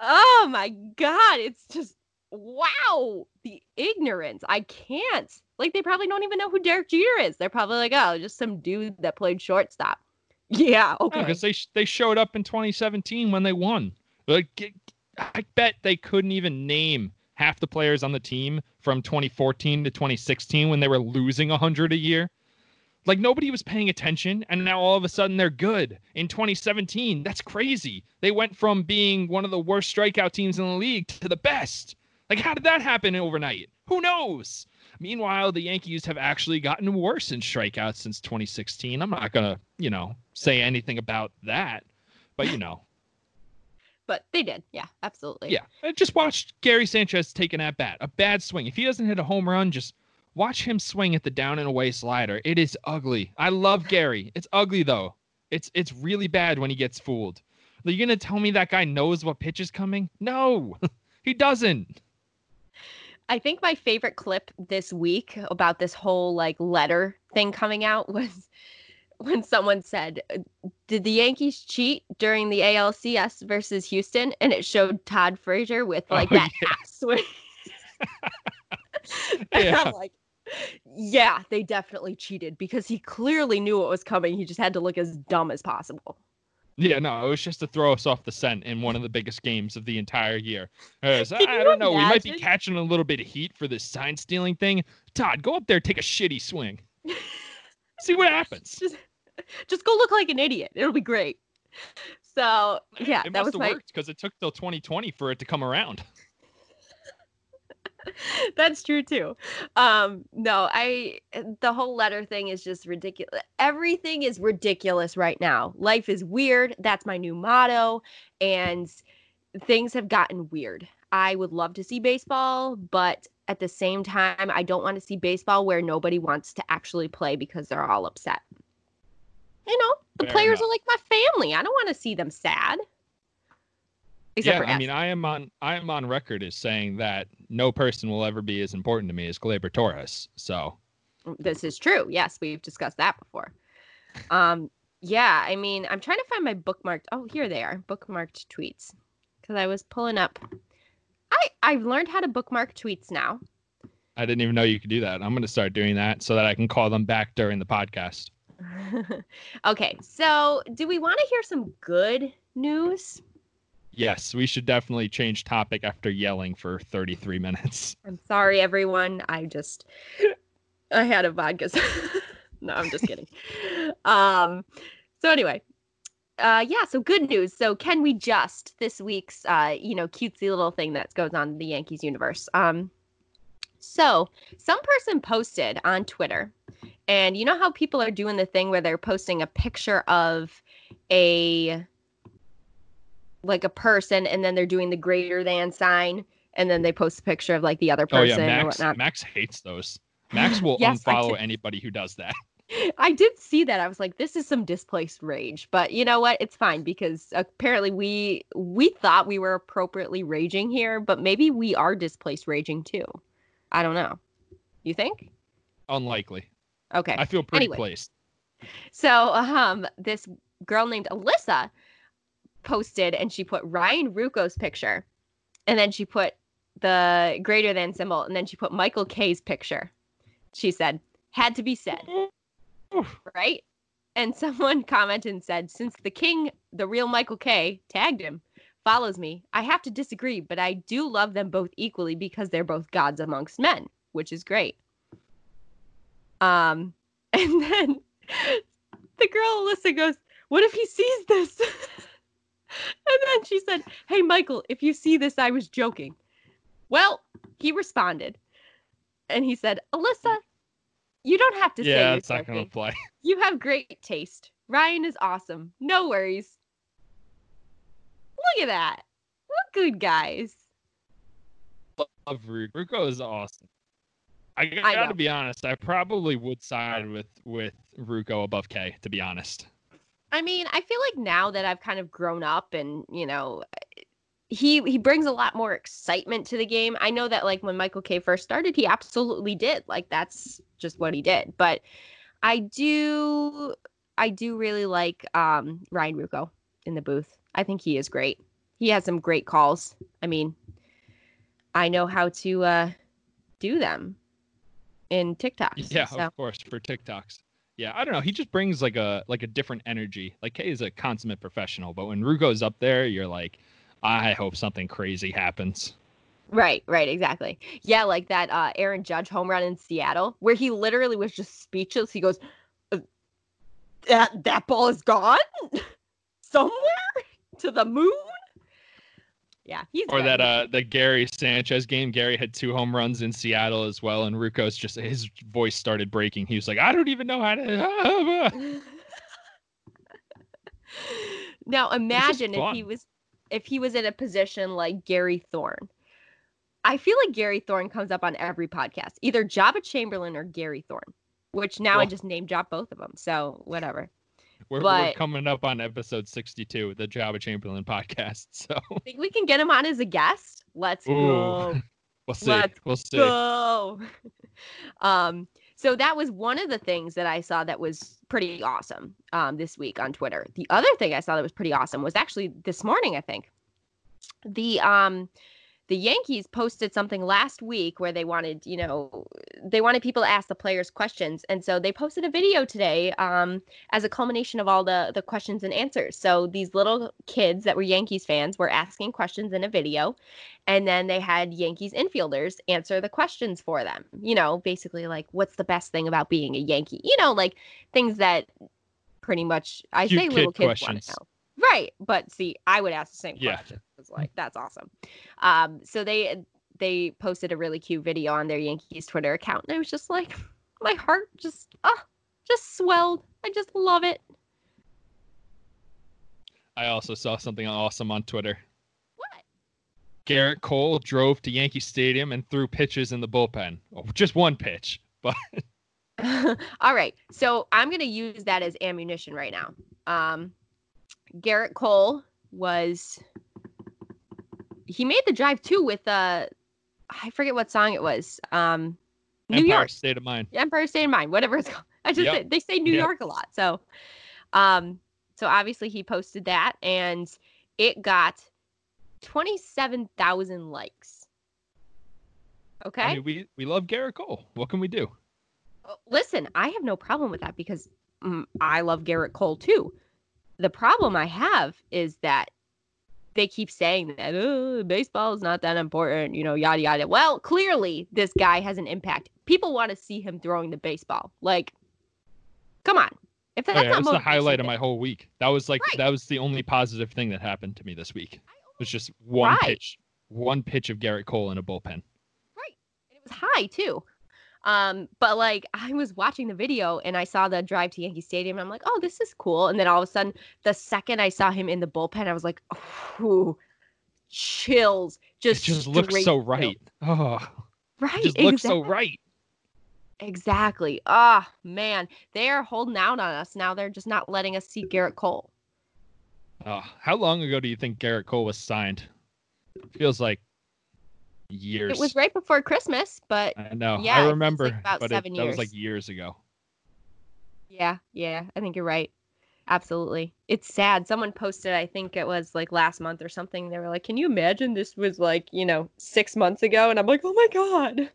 Oh my god, it's just wow, the ignorance. I can't. Like they probably don't even know who Derek Jeter is. They're probably like, "Oh, just some dude that played shortstop." (laughs) Yeah, okay. Because they they showed up in 2017 when they won. Like I bet they couldn't even name half the players on the team from 2014 to 2016 when they were losing 100 a year. Like nobody was paying attention, and now all of a sudden they're good. In 2017, that's crazy. They went from being one of the worst strikeout teams in the league to the best. Like, how did that happen overnight? Who knows? Meanwhile, the Yankees have actually gotten worse in strikeouts since 2016. I'm not gonna, you know, say anything about that, but you know, (laughs) but they did. Yeah, absolutely. yeah. I just watched Gary Sanchez take an at bat, a bad swing. If he doesn't hit a home run, just watch him swing at the down and away slider. It is ugly. I love Gary. It's ugly though. It's it's really bad when he gets fooled. Are you gonna tell me that guy knows what pitch is coming? No, (laughs) he doesn't. I think my favorite clip this week about this whole like letter thing coming out was (laughs) when someone said, "Did the Yankees cheat during the ALCS versus Houston?" and it showed Todd Frazier with like Oh, that half (laughs) swing. and Yeah. I'm like, yeah, they definitely cheated because he clearly knew what was coming. He just had to look as dumb as possible. Yeah, no, it was just to throw us off the scent in one of the biggest games of the entire year. Uh, so (laughs) I don't know. We might be catching a little bit of heat for this sign stealing thing. Todd, go up there, take a shitty swing. (laughs) See what happens. Just, just go look like an idiot. It'll be great. So yeah, it that must was have my worked because it took till 2020 for it to come around. (laughs) That's true too. Um, no, I the whole letter thing is just ridiculous. Everything is ridiculous right now. Life is weird. That's my new motto. And things have gotten weird. I would love to see baseball, but at the same time, I don't want to see baseball where nobody wants to actually play because they're all upset. You know, the Fair players enough. are like my family. I don't want to see them sad. Except yeah, I mean, I am on I am on record as saying that no person will ever be as important to me as Gleyber Torres. So This is true. Yes, we've discussed that before. Um, yeah, I mean, I'm trying to find my bookmarked. Oh, here they are, bookmarked tweets. Because I was pulling up. I I've learned how to bookmark tweets now. I didn't even know you could do that. I'm going to start doing that so that I can call them back during the podcast. (laughs) okay, so do we want to hear some good news? Yes, we should definitely change topic after yelling for 33 minutes. (laughs) I'm sorry, everyone. I just I had a vodka. (laughs) no, I'm just kidding. (laughs) um, so anyway, uh, yeah. So good news. So can we just this week's uh, you know, cutesy little thing that goes on in the Yankees universe? Um, so some person posted on Twitter, and you know how people are doing the thing where they're posting a picture of a like a person, and then they're doing the greater than sign, and then they post a picture of like the other person Oh yeah, Max whatnot. Max hates those. Max (laughs) will Yes, unfollow anybody who does that. (laughs) I did see that. I was like, this is some displaced rage. But you know what? It's fine because apparently we we thought we were appropriately raging here, but maybe we are displaced raging too. I don't know. You think? Unlikely. Okay. I feel pretty Anyway. placed. So um this girl named Alyssa posted and she put Ryan Ruocco's picture and then she put the greater than symbol and then she put Michael Kay's picture. She said, had to be said. Right? And someone (laughs) commented and said, since the king, the real Michael Kay, tagged him, follows me, I have to disagree, but I do love them both equally because they're both gods amongst men, which is great. Um, (laughs) and then (laughs) the girl Alyssa goes, What if he sees this? And then she said, Hey, Michael, if you see this, I was joking. Well, he responded and he said, Alyssa, you don't have to say Yeah, it's not going to play. You have great taste. Ryan is awesome. No worries. Look at that. What good guys. Love Ruocco. Ruocco is awesome. I I gotta know. be honest. I probably would side with with Ruocco above Kay. To be honest. I mean, I feel like now that I've kind of grown up and, you know, he he brings a lot more excitement to the game. I know that like when Michael Kay first started, he absolutely did. Like that's just what he did. But I do I do really like um Ryan Ruocco in the booth. I think he is great. He has some great calls. I mean, I know how to uh do them in TikToks. Yeah, so. of course for TikToks. Yeah, I don't know. He just brings like a like a different energy. Like Kay is a consummate professional, but when Ruocco's up there, you're like, I hope something crazy happens. Right, right, exactly. Yeah, like that uh Aaron Judge home run in Seattle where he literally was just speechless. He goes, "Uh, "That that ball is gone (laughs) somewhere to the moon." Yeah, Or good. that uh the Gary Sanchez game. Gary had two home runs in Seattle as well, and Ruocco's just his voice started breaking. He was like, I don't even know how to. (laughs) now imagine if he was if he was in a position like Gary Thorne. I feel like Gary Thorne comes up on every podcast, either Joba Chamberlain or Gary Thorne, which now I just name drop both of them. So whatever. We're, we're coming up on episode 62, the Joba Chamberlain podcast. (laughs) So I Think we can get him on as a guest? Let's Ooh. go. we'll see. Let's we'll see. Go. (laughs) um, so that was one of the things that I saw that was pretty awesome um, this week on Twitter. The other thing I saw that was pretty awesome was actually this morning, I think. The um the Yankees posted something last week where they wanted, you know, they wanted people to ask the players questions. And so they posted a video today um, as a culmination of all the, the questions and answers. So these little kids that were Yankees fans were asking questions in a video. And then they had Yankees infielders answer the questions for them. You know, basically like, what's the best thing about being a Yankee? You know, like things that pretty much I Cute say kid little kids want questions. to know. Right. But see, I would ask the same Yeah. question. It's like, that's awesome. Um, so they they posted a really cute video on their Yankees Twitter account, and I was just like, (laughs) my heart just ah, just swelled. I just love it. I also saw something awesome on Twitter. What? Gerrit Cole drove to Yankee Stadium and threw pitches in the bullpen. Oh, just one pitch, (laughs) but (laughs) All right. So I'm going to use that as ammunition right now. Um, Gerrit Cole was, he made the drive too with, uh, I forget what song it was. Um, New Empire York, State of Mind. Empire State of Mind, whatever it's called. I just yep. they say New Yep. York a lot. So, um, so obviously he posted that and it got 27,000 likes. Okay. I mean, we we love Gerrit Cole. What can we do? Uh, Listen, I have no problem with that because mm, I love Gerrit Cole too. The problem I have is that they keep saying that oh, baseball is not that important, you know, yada yada. Well, clearly this guy has an impact. People want to see him throwing the baseball. Like, come on. If Oh, that's yeah, not that's the highlight of my whole week. That was like Right. that was the only positive thing that happened to me this week. It was just one Right. pitch, one pitch of Gerrit Cole in a bullpen. Right, and it was high too. Um, but like I was watching the video and I saw the drive to Yankee Stadium. And I'm like, oh, this is cool. And then all of a sudden, the second I saw him in the bullpen, I was like, ooh, chills. Just it just looks so chills. right. Oh, Right. it just looks exactly. so right. Exactly. Ah, man, they are holding out on us now. They're just not letting us see Gerrit Cole. Oh, how long ago do you think Gerrit Cole was signed? Feels like years. It was right before Christmas, but I know. yeah, I remember, like about but it, seven that was like years. years ago. Yeah, yeah, I think you're right. Absolutely. It's sad. Someone posted, I think it was like last month or something. They were like, Can you imagine this was like, you know, six months ago? And I'm like, Oh my God.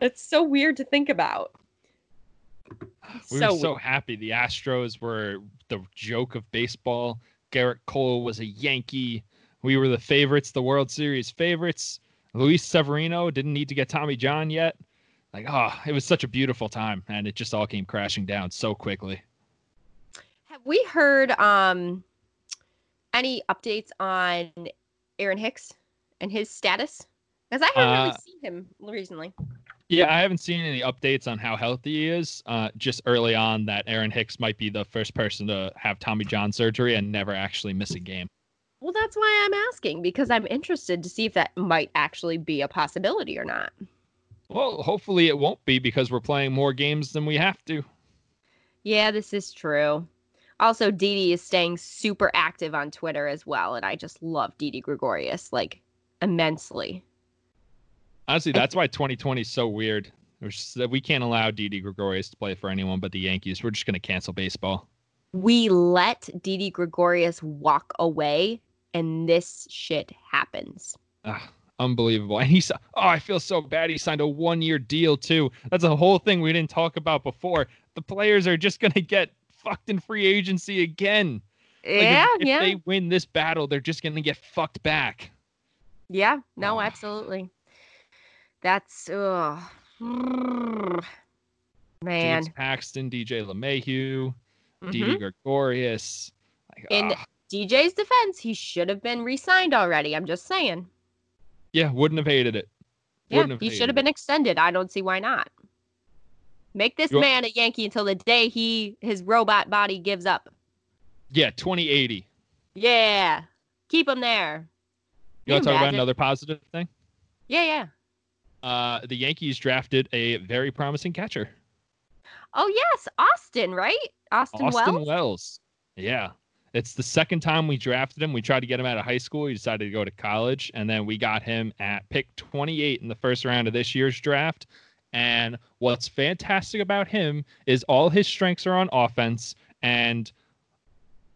It's so weird to think about. It's (sighs) We so were so happy. The Astros were the joke of baseball. Gerrit Cole was a Yankee. We were the favorites, the World Series favorites. Luis Severino didn't need to get Tommy John yet. Like, oh, it was such a beautiful time, and it just all came crashing down so quickly. Have we heard um any updates on Aaron Hicks and his status? Because I haven't really Uh, seen him recently. Yeah, I haven't seen any updates on how healthy he is. Uh, just early on, that Aaron Hicks might be the first person to have Tommy John surgery and never actually miss a game. Well, that's why I'm asking because I'm interested to see if that might actually be a possibility or not. Well, hopefully it won't be because we're playing more games than we have to. Yeah, this is true. Also, Didi is staying super active on Twitter as well, and I just love Didi Gregorius like immensely. Honestly, that's why 2020 is so weird. we can't allow Didi Gregorius to play for anyone but the Yankees. We're just going to cancel baseball. We let Didi Gregorius walk away, and this shit happens. Ugh, unbelievable. And he's, oh, I feel so bad. He signed a one year deal, too. That's a whole thing we didn't talk about before. The players are just going to get fucked in free agency again. Yeah, like if, if yeah. they win this battle, they're just going to get fucked back. Yeah, no, Oh. absolutely. That's ugh. man. James Paxton, DJ LeMahieu, Mhm. Didi Gregorius. Like, In- ah, DJ's defense, he should have been re-signed already. I'm just saying. yeah, wouldn't have hated it. Yeah, Wouldn't have he should have been extended. I don't see why not. Make this You want- man a Yankee until the day he his robot body gives up. Yeah, 2080. Yeah, keep him there. You want to talk about another positive thing? Yeah, yeah. Uh, the Yankees drafted a very promising catcher, Oh yes, Austin, right? Austin, Wells. Austin Wells. Wells. Yeah. It's the second time we drafted him. We tried to get him out of high school. He decided to go to college, and then we got him at pick 28 in the first round of this year's draft. And what's fantastic about him is all his strengths are on offense, and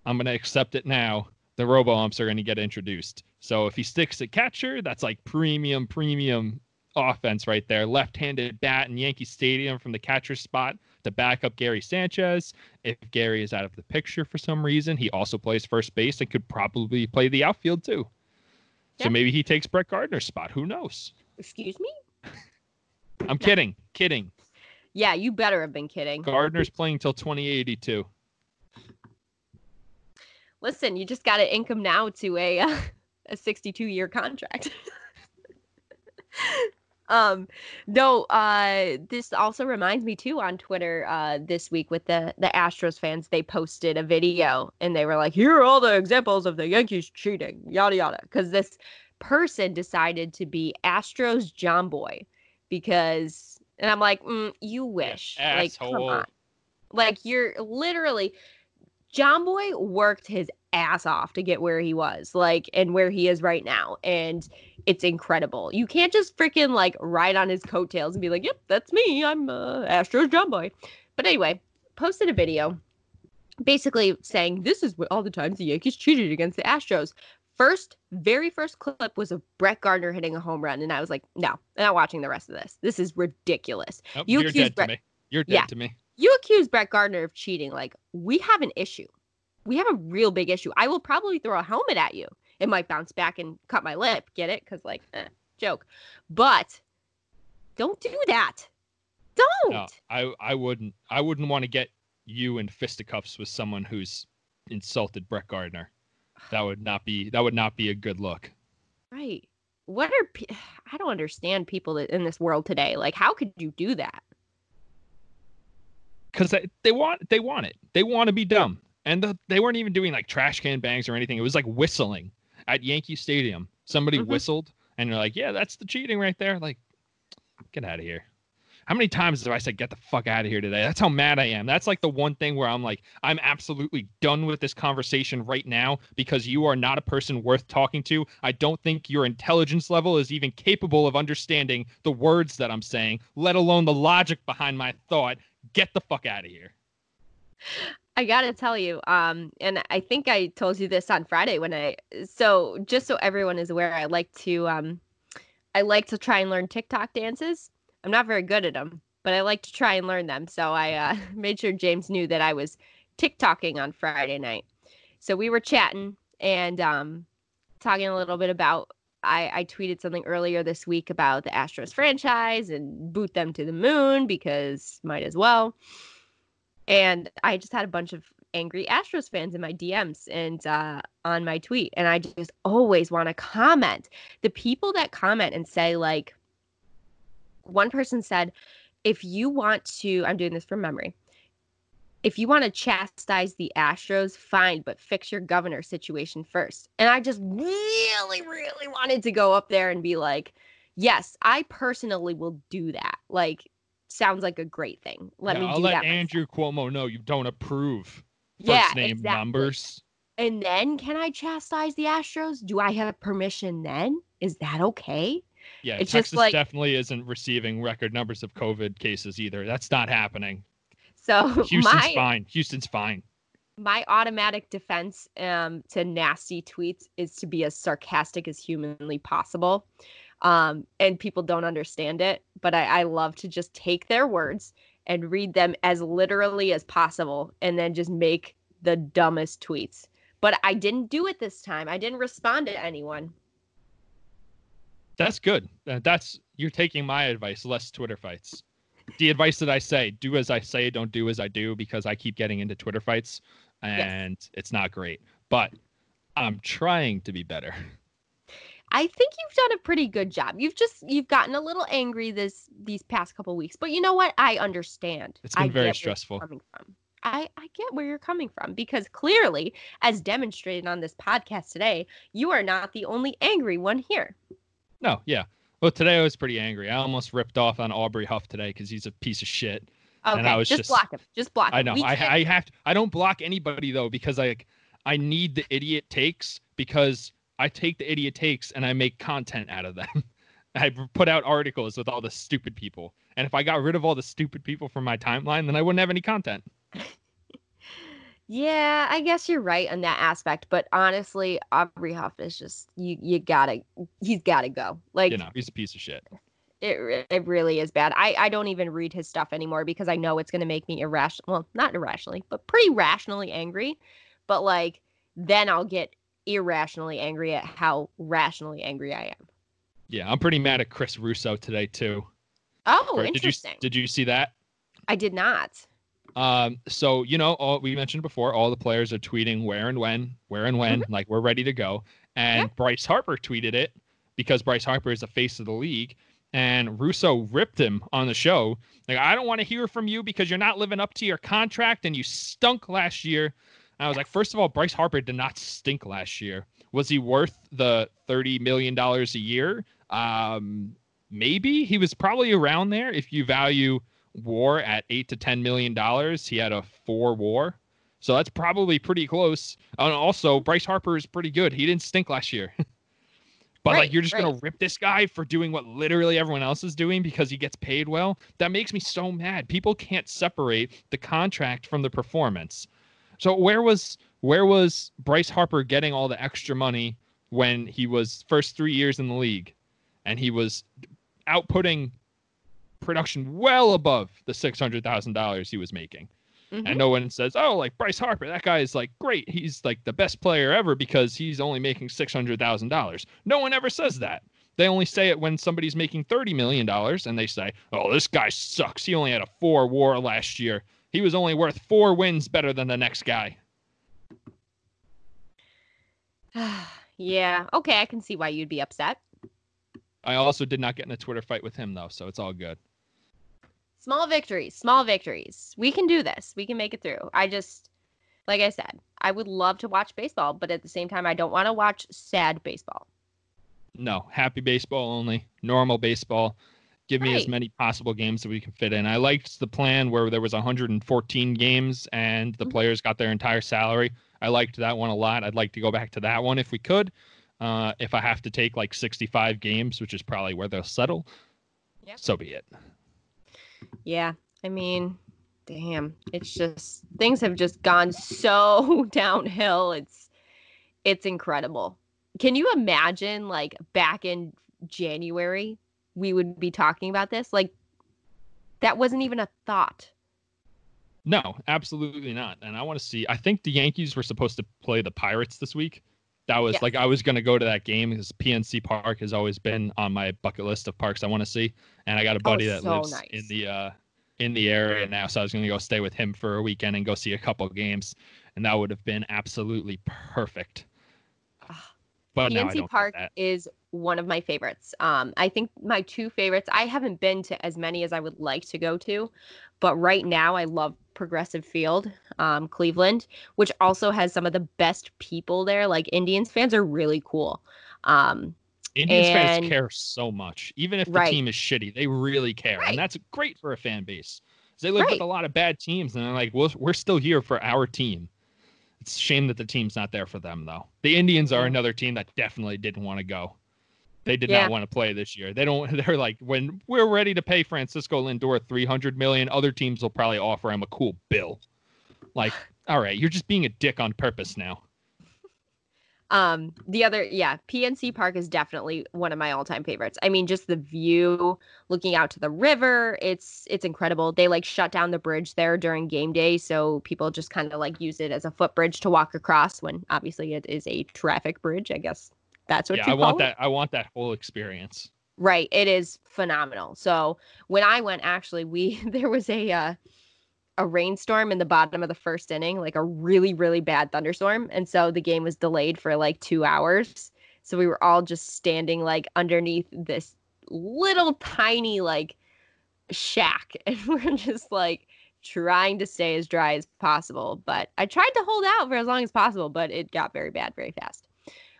I'm going to accept it now. The robo umps are going to get introduced. So if he sticks at catcher, that's like premium, premium offense right there. Left handed bat in Yankee Stadium from the catcher spot to back up Gary Sanchez. If Gary is out of the picture for some reason, he also plays first base and could probably play the outfield too. Yeah. So maybe he takes Brett Gardner's spot. Who knows? Excuse me. I'm kidding. Kidding. Yeah, you better have been kidding. Gardner's playing till 2082. Listen, you just got to ink him now to a uh, (laughs) a 62 year contract. (laughs) um no uh this also reminds me too on twitter uh this week with the the astros fans they posted a video and they were like here are all the examples of the yankees cheating yada yada because this person decided to be astros Jomboy because and i'm like mm, you wish like come asshole. on like you're literally Jomboy worked his ass off to get where he was, like, and where he is right now. And it's incredible. You can't just freaking like ride on his coattails and be like, yep, that's me. I'm uh, Astros Jomboy. But anyway, posted a video basically saying this is what all the times the Yankees cheated against the Astros. First, very first clip was of Brett Gardner hitting a home run. And I was like, no, I'm not watching the rest of this. This is ridiculous. You dead Brett- to me. You're dead Yeah. to me. you accuse Brett Gardner of cheating. Like, we have an issue. We have a real big issue. I will probably throw a helmet at you. It might bounce back and cut my lip. Get it? Because, like, eh, joke. But don't do that. Don't. No, I I wouldn't I wouldn't want to get you in fisticuffs with someone who's insulted Brett Gardner. That would not be that would not be a good look. Right. What are pe- (sighs) I don't understand people in this world today. Like, how could you do that? because they, they want they want it. They want to be dumb, and the, they weren't even doing like trash can bangs or anything. It was like whistling at Yankee Stadium. Somebody Mhm. whistled, and you're like, "Yeah, that's the cheating right there." Like, get out of here. How many times have I said, "Get the fuck out of here" today? That's how mad I am. That's like the one thing where I'm like, I'm absolutely done with this conversation right now because you are not a person worth talking to. I don't think your intelligence level is even capable of understanding the words that I'm saying, let alone the logic behind my thought get the fuck out of here. I gotta tell you, um, and I think I told you this on Friday when I so just so everyone is aware, I like to um I like to try and learn TikTok dances. I'm not very good at them, but I like to try and learn them. So I uh, (laughs) made sure James knew that I was TikToking on Friday night. So we were chatting and um talking a little bit about I, I tweeted something earlier this week about the Astros franchise and boot them to the moon because might as well. And I just had a bunch of angry Astros fans in my DMs and uh, on my tweet. And I just always want to comment. The people that comment and say, like, one person said, if you want to, I'm doing this from memory. if you want to chastise the Astros, fine, but fix your governor situation first. And I just really, really wanted to go up there and be like, yes, I personally will do that. Like, sounds like a great thing. Let Yeah, me I'll let. Andrew Cuomo know you don't approve first yeah, name exactly. numbers. And then can I chastise the Astros? Do I have permission then? Is that okay? Yeah, It's just Texas like- definitely isn't receiving record numbers of COVID cases either. That's not happening. So (laughs) Houston's my fine. Houston's fine. my automatic defense um, to nasty tweets is to be as sarcastic as humanly possible. Um, and people don't understand it, but I, I love to just take their words and read them as literally as possible and then just make the dumbest tweets. But I didn't do it this time. I didn't respond to anyone. That's good. Uh, That's you're taking my advice. Less Twitter fights. The advice that I say: do as I say, don't do as I do, because I keep getting into Twitter fights, and it's not great. But I'm trying to be better. (laughs) I think you've done a pretty good job. You've just you've gotten a little angry this these past couple weeks, but you know what? I understand. It's been I very get where you're stressful. Coming from. I I get where you're coming from because clearly, as demonstrated on this podcast today, you are not the only angry one here. No, yeah. Well, today I was pretty angry. I almost ripped off on Aubrey Huff today because he's a piece of shit. Okay, I was just, just- block him. Just block him. I know. We I can't- I have to, I don't block anybody though because I I need the idiot takes because I take the idiot takes and I make content out of them. (laughs) I put out articles with all the stupid people. And if I got rid of all the stupid people from my timeline, then I wouldn't have any content. (laughs) Yeah, I guess you're right on that aspect, but honestly, Aubrey Huff is just you. You gotta, he's gotta go. Like You know, he's a piece of shit. it, it really is bad. I, I don't even read his stuff anymore because I know it's going to make me irrational. Well, not irrationally, but pretty rationally angry. But like, then I'll get irrationally angry at how rationally angry I am. Yeah, I'm pretty mad at Chris Russo today too. Oh, Or did you interesting. did you see that? I did not. Um, so you know, all we mentioned before, all the players are tweeting where and when, where and when, like we're ready to go. And Yeah. Bryce Harper tweeted it because Bryce Harper is the face of the league, and Russo ripped him on the show. Like, I don't want to hear from you because you're not living up to your contract and you stunk last year. I was like, first of all, Bryce Harper did not stink last year. Was he worth the thirty million dollars a year? Um, maybe he was probably around there if you value war at eight to ten million dollars. He had a four war. So that's probably pretty close. And also Bryce Harper is pretty good. He didn't stink last year. (laughs) but like you're just gonna rip this guy for doing what literally everyone else is doing because he gets paid well. That makes me so mad. People can't separate the contract from the performance. So where was where was Bryce Harper getting all the extra money when he was first three years in the league and he was outputting production well above the six hundred thousand dollars he was making. Mhm. And no one says, "Oh, like Bryce Harper, that guy is like great. He's like the best player ever because he's only making six hundred thousand dollars." No one ever says that. They only say it when somebody's making thirty million dollars, and they say, "Oh, this guy sucks. He only had a four WAR last year. He was only worth four wins better than the next guy." (sighs) yeah. Okay, I can see why you'd be upset. I also did not get in a Twitter fight with him though, so it's all good. Small victories, small victories. We can do this. We can make it through. I just, like I said, I would love to watch baseball, but at the same time, I don't want to watch sad baseball. No, happy baseball only, normal baseball. Give me as many possible games that we can fit in. I liked the plan where there was 114 games and the Mhm. players got their entire salary. I liked that one a lot. I'd like to go back to that one if we could. Uh, if I have to take like 65 games, which is probably where they'll settle, Yep. so be it. Yeah, I mean, damn, it's just things have just gone so (laughs) downhill. It's it's incredible. Can you imagine like back in January we would be talking about this? Like that wasn't even a thought. No, absolutely not. And I want to see. I think the Yankees were supposed to play the Pirates this week. That was Yes. like I was going to go to that game because PNC Park has always been on my bucket list of parks I want to see. And I got a buddy that Oh, so lives nice. in the uh in the area now, so I was going to go stay with him for a weekend and go see a couple games, and that would have been absolutely perfect. Ah, But PNC Park that. is one of my favorites. Um, I think my two favorites, I haven't been to as many as I would like to go to, but right now I love Progressive Field, um, Cleveland, which also has some of the best people there. Like Indians fans are really cool. Um, Indians fans care so much. Even if the Right. team is shitty, they really care. Right. And that's great for a fan base. They live with a lot of bad teams and they're like, well, we're still here for our team. It's a shame that the team's not there for them, though. The Indians are another team that definitely didn't want to go. They did Yeah. not want to play this year. They don't. (laughs) They're like, when we're ready to pay Francisco Lindor three hundred million, other teams will probably offer him a cool bill. Like, (sighs) all right, you're just being a dick on purpose now. Um, the other, yeah, PNC Park is definitely one of my all-time favorites. I mean, just the view, looking out to the river, it's it's incredible. They like shut down the bridge there during game day, so people just kind of like use it as a footbridge to walk across. When obviously it is a traffic bridge, I guess that's what yeah, I want it. that. I want that whole experience. Right, it is phenomenal. So when I went, actually, we (laughs) there was a uh, a rainstorm in the bottom of the first inning, like a really really bad thunderstorm, and so the game was delayed for like two hours. So we were all just standing like underneath this little tiny like shack, (laughs) and we're just like trying to stay as dry as possible. But I tried to hold out for as long as possible, but it got very bad very fast.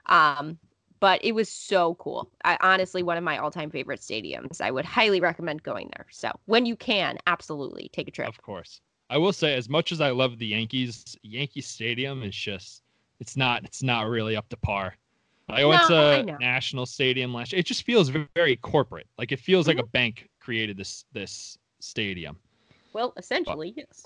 Um, but it was so cool. I honestly one of my all-time favorite stadiums. I would highly recommend going there. So when you can, absolutely take a trip. Of course. I will say, as much as I love the Yankees, Yankee Stadium is just it's not it's not really up to par. I went No, I to know. National Stadium last year. It just feels ve- very corporate. Like it feels like Mm-hmm. a bank created this this stadium. Well, essentially, yes.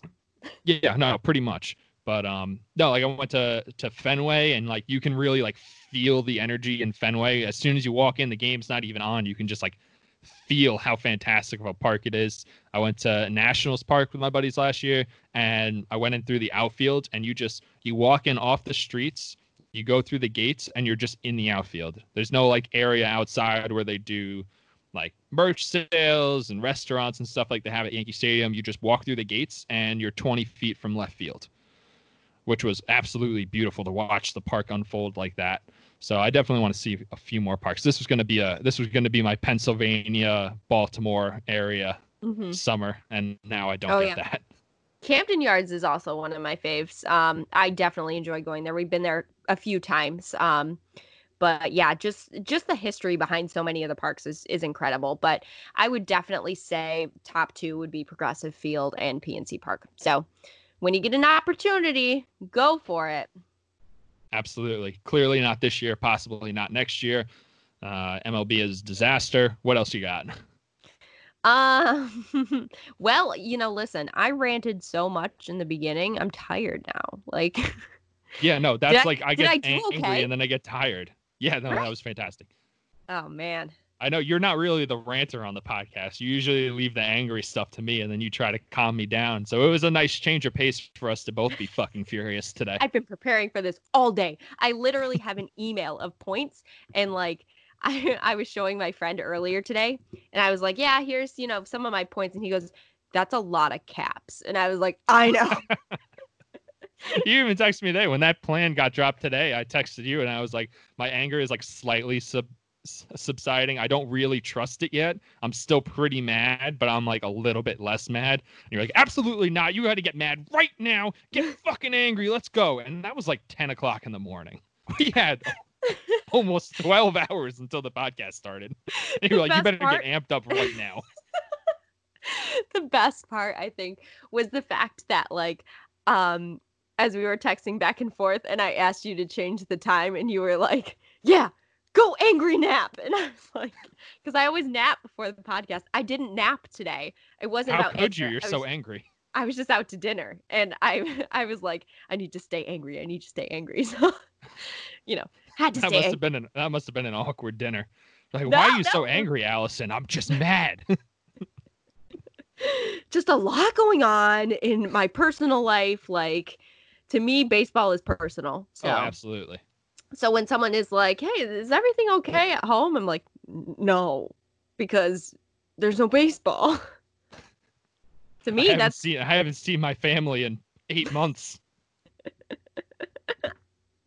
Yeah, no, pretty much. But um no, like I went to to Fenway and like you can really like feel the energy in Fenway. As soon as you walk in, the game's not even on. You can just like feel how fantastic of a park it is. I went to Nationals Park with my buddies last year and I went in through the outfield and you just you walk in off the streets, you go through the gates and you're just in the outfield. There's no like area outside where they do like merch sales and restaurants and stuff like they have at Yankee Stadium. You just walk through the gates and you're 20 feet from left field, which was absolutely beautiful to watch the park unfold like that. So I definitely want to see a few more parks. This was going to be a this was going to be my Pennsylvania, Baltimore area hmm summer, and now I don't Oh, get yeah. that. Camden Yards is also one of my faves. Um, I definitely enjoy going there. We've been there a few times. Um, but yeah, just just the history behind so many of the parks is is incredible. But I would definitely say top two would be Progressive Field and PNC Park. So when you get an opportunity, go for it. Absolutely. Clearly not this year, possibly not next year. Uh, MLB is disaster. What else you got? Um, (laughs) well, you know, listen, I ranted so much in the beginning. I'm tired now. Like, Yeah, no, (laughs) that's I- like I get I do angry and then I get tired. Yeah, no, that was fantastic. oh man. I know you're not really the ranter on the podcast. You usually leave the angry stuff to me and then you try to calm me down. So it was a nice change of pace for us to both be fucking furious today. I've been preparing for this all day. I literally have an email of points and like (laughs) I I was showing my friend earlier today and I was like, "Yeah, here's, you know, some of my points." And he goes, "That's a lot of caps." And I was like, "I (laughs) know." you even texted me today when that plan got dropped today. I texted you and I was like, my anger is like slightly sub subsiding. I don't really trust it yet. I'm still pretty mad, but I'm like a little bit less mad. And you're like, absolutely not. You got to get mad right now. Get (laughs) fucking angry. Let's go. And that was like 10 o'clock in the morning. (laughs) We had (laughs) almost 12 hours until the podcast started. And you're The like, you better part- get amped up right now. the best part I think was the fact that like um as we were texting back and forth and I asked you to change the time and you were like, "Yeah, go angry nap." (laughs) And I was like cuz I always nap before the podcast. I didn't nap today. It wasn't How about could you? You're I so angry. I was just out to dinner and I (laughs) I was like, I need to stay angry. I need to stay angry. (laughs) So, you know, had to That stay must angry. have been an that must have been an awkward dinner. Like, No, why are you no. so angry, Allison? I'm just mad. just a lot going on in my personal life like to me baseball is personal. So Oh, absolutely. So when someone is like, "Hey, is everything okay at home?" I'm like, "No," because there's no baseball. (laughs) to me, haven't that's seen I haven't seen my family in eight months.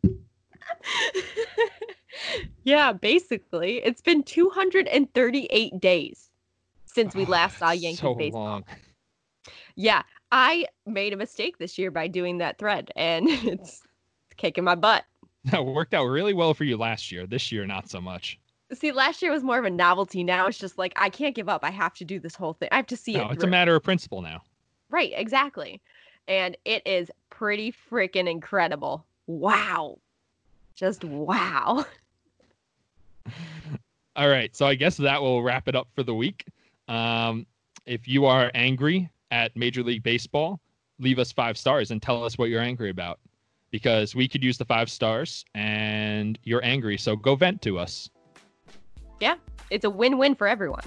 (laughs) Yeah, basically. It's been 238 days since we last saw (sighs) Yankees so baseball. long. Yeah, I made a mistake this year by doing that thread, and (laughs) it's kicking my butt. That worked out really well for you last year. This year, not so much. See, last year was more of a novelty. Now it's just like I can't give up. I have to do this whole thing. I have to see No, it. it's a matter of principle now. Right, exactly. And it is pretty freaking incredible. Wow. Just wow. (laughs) All right, so I guess that will wrap it up for the week. Um, if you are angry at Major League Baseball, leave us five stars and tell us what you're angry about, because we could use the five stars, and you're angry, so go vent to us. Yeah, it's a win win for everyone.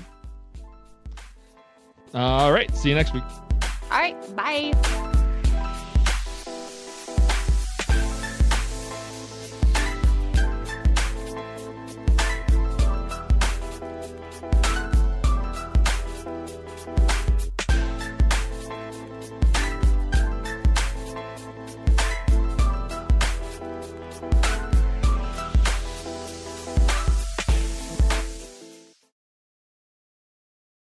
All right, see you next week. All right, bye.